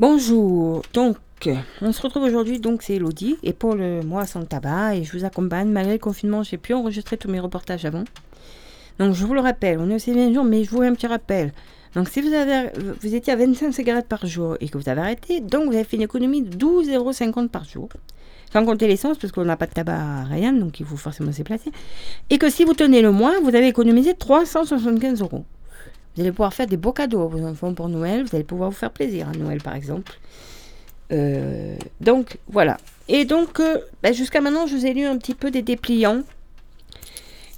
Bonjour. Donc, on se retrouve aujourd'hui. Donc, c'est Elodie et Paul, euh, moi, sans le tabac. Et je vous accompagne. Malgré le confinement, j'ai pu enregistrer tous mes reportages avant. Donc, je vous le rappelle, on est aussi bien jour, mais je vous fais un petit rappel. Donc, si vous, avez, vous étiez à 25 cigarettes par jour et que vous avez arrêté, donc vous avez fait une économie de 12,50 euros par jour. Sans compter l'essence, parce qu'on n'a pas de tabac rien, donc il faut forcément se placer. Et que si vous tenez le mois, vous avez économisé 375 euros. Vous allez pouvoir faire des beaux cadeaux à vos enfants pour Noël. Vous allez pouvoir vous faire plaisir à Noël, par exemple. Euh, donc, voilà. Et donc, euh, ben, jusqu'à maintenant, je vous ai lu un petit peu des dépliants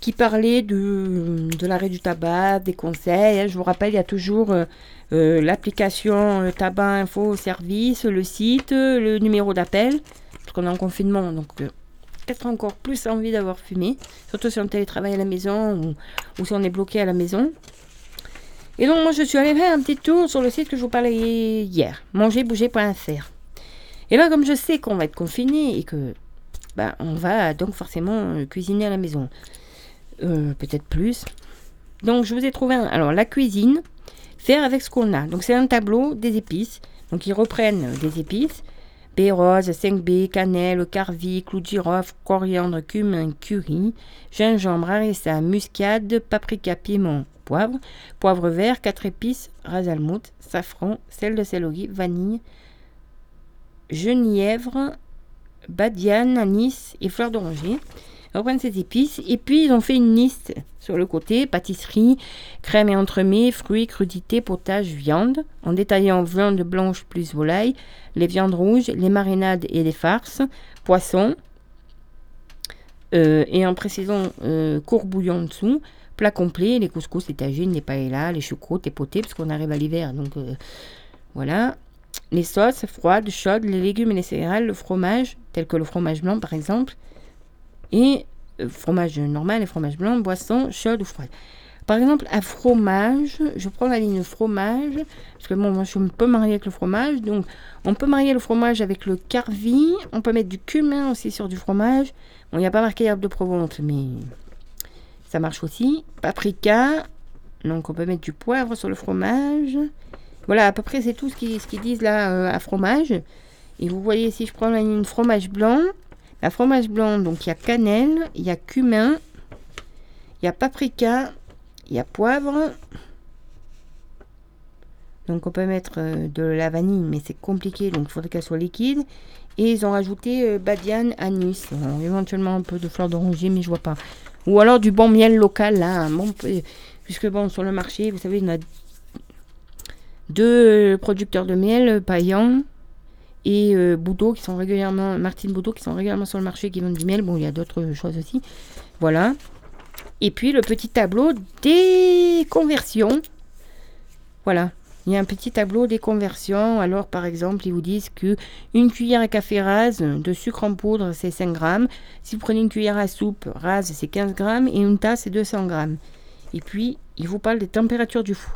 qui parlaient de, de l'arrêt du tabac, des conseils. Hein. Je vous rappelle, il y a toujours euh, l'application Tabac Info Service, le site, le numéro d'appel, parce qu'on est en confinement. Donc, peut-être encore plus envie d'avoir fumé, surtout si on télétravaille à la maison ou, ou si on est bloqué à la maison. Et donc, moi, je suis allée faire un petit tour sur le site que je vous parlais hier, mangerbouger.fr. Et là, comme je sais qu'on va être confiné et que ben, on va donc forcément euh, cuisiner à la maison, euh, peut-être plus. Donc, je vous ai trouvé un. Alors, la cuisine, faire avec ce qu'on a. Donc, c'est un tableau des épices. Donc, ils reprennent des épices baie rose, 5B, cannelle, carvi, clou de girofle, coriandre, cumin, curry, gingembre, harissa, muscade, paprika, piment, poivre, poivre vert, 4 épices, ras safran, sel de céleri, vanille, genièvre, badiane, anis et fleurs d'oranger. Ils ces épices et puis ils ont fait une liste sur le côté pâtisserie, crème et entremets, fruits, crudités, potage, viande, en détaillant viande blanche plus volaille, les viandes rouges, les marinades et les farces, poisson, euh, et en précisant euh, bouillon en dessous, Plat complet, les couscous, les tagines, les paellas, les choucroutes, les potés, parce qu'on arrive à l'hiver. Donc euh, voilà. Les sauces froides, chaudes, les légumes et les céréales, le fromage, tel que le fromage blanc par exemple. Et euh, fromage normal et fromage blanc, boisson chaude ou froide. Par exemple, un fromage, je prends la ligne fromage, parce que moi je peux marier avec le fromage, donc on peut marier le fromage avec le carvi, on peut mettre du cumin aussi sur du fromage. Bon, il n'y a pas marqué herbe de Provence, mais ça marche aussi. Paprika. Donc on peut mettre du poivre sur le fromage. Voilà, à peu près c'est tout ce qu'ils disent là euh, à fromage. Et vous voyez, si je prends une fromage blanc, la fromage blanc, donc il y a cannelle, il y a cumin, il y a paprika, il y a poivre. Donc on peut mettre euh, de la vanille, mais c'est compliqué, donc il faudrait qu'elle soit liquide. Et ils ont rajouté euh, badiane, anis, éventuellement un peu de fleur d'oranger, mais je vois pas. Ou alors du bon miel local, là. Puisque bon, sur le marché, vous savez, il y a deux producteurs de miel, Payan et euh, qui sont régulièrement, Martine Boudot, qui sont régulièrement sur le marché, qui vendent du miel. Bon, il y a d'autres choses aussi. Voilà. Et puis le petit tableau des conversions. Voilà. Il y a un petit tableau des conversions. Alors, par exemple, ils vous disent que une cuillère à café rase de sucre en poudre, c'est 5 grammes. Si vous prenez une cuillère à soupe rase, c'est 15 grammes. Et une tasse, c'est 200 grammes. Et puis, ils vous parlent des températures du four.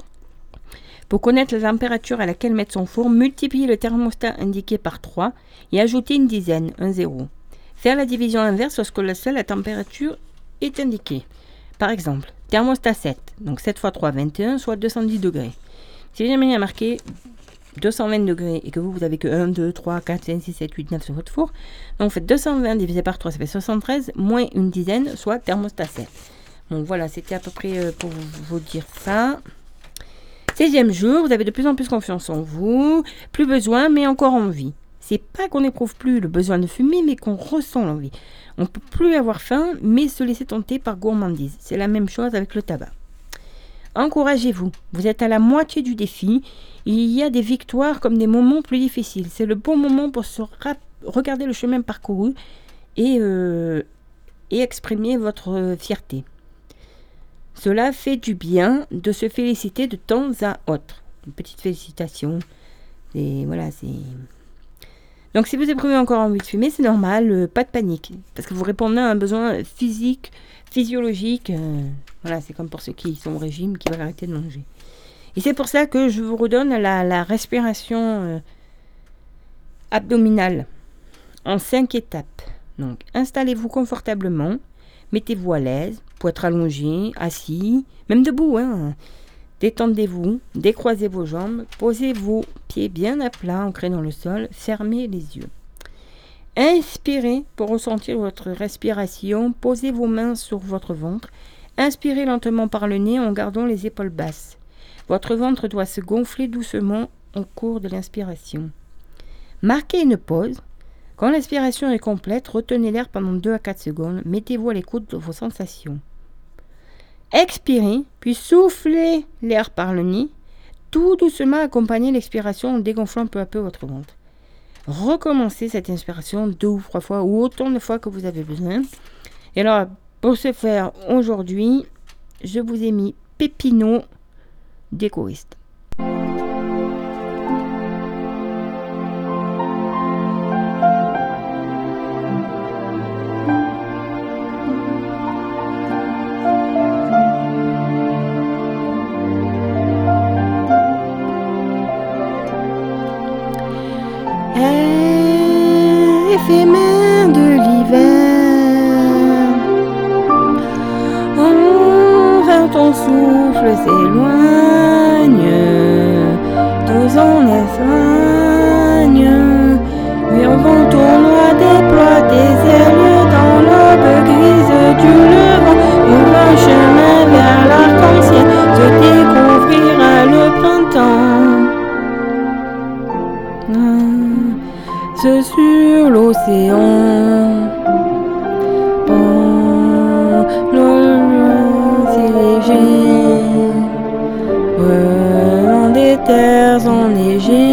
Pour connaître la température à laquelle mettre son four, multipliez le thermostat indiqué par 3 et ajoutez une dizaine, un zéro. Faire la division inverse lorsque la seule température est indiquée. Par exemple, thermostat 7, donc 7 x 3, 21, soit 210 degrés. Si jamais il y a marqué 220 degrés et que vous, vous avez que 1, 2, 3, 4, 5, 6, 7, 8, 9 sur votre four, donc vous faites 220 divisé par 3, ça fait 73, moins une dizaine, soit thermostat 7. Donc voilà, c'était à peu près euh, pour vous dire ça. 16e jour, vous avez de plus en plus confiance en vous, plus besoin, mais encore envie. C'est pas qu'on n'éprouve plus le besoin de fumer, mais qu'on ressent l'envie. On ne peut plus avoir faim, mais se laisser tenter par gourmandise. C'est la même chose avec le tabac. Encouragez-vous. Vous êtes à la moitié du défi. Il y a des victoires comme des moments plus difficiles. C'est le bon moment pour se regarder le chemin parcouru et, euh, et exprimer votre fierté. Cela fait du bien de se féliciter de temps à autre. Une petite félicitation. Et voilà. Donc si vous éprouvez encore envie de fumer, c'est normal, euh, pas de panique. Parce que vous répondez à un besoin physique, physiologique. Euh, voilà, c'est comme pour ceux qui sont au régime, qui veulent arrêter de manger. Et c'est pour ça que je vous redonne la, respiration euh, abdominale en cinq étapes. Donc, installez-vous confortablement, mettez-vous à l'aise, être allongé, assis, même debout. Hein. Détendez-vous, décroisez vos jambes, posez vos pieds bien à plat, ancrés dans le sol, fermez les yeux. Inspirez pour ressentir votre respiration, posez vos mains sur votre ventre, inspirez lentement par le nez en gardant les épaules basses. Votre ventre doit se gonfler doucement au cours de l'inspiration. Marquez une pause. Quand l'inspiration est complète, retenez l'air pendant 2 à 4 secondes, mettez-vous à l'écoute de vos sensations. Expirez, puis soufflez l'air par le nez. Tout doucement accompagnez l'expiration en dégonflant peu à peu votre ventre. Recommencez cette inspiration deux ou trois fois ou autant de fois que vous avez besoin. Et alors, pour ce faire aujourd'hui, je vous ai mis Pépino décoriste. Éphémère de l'hiver. Enfin ton souffle s'éloigne, tous en éloigne. Sur l'océan. Léger, des terres enneigées.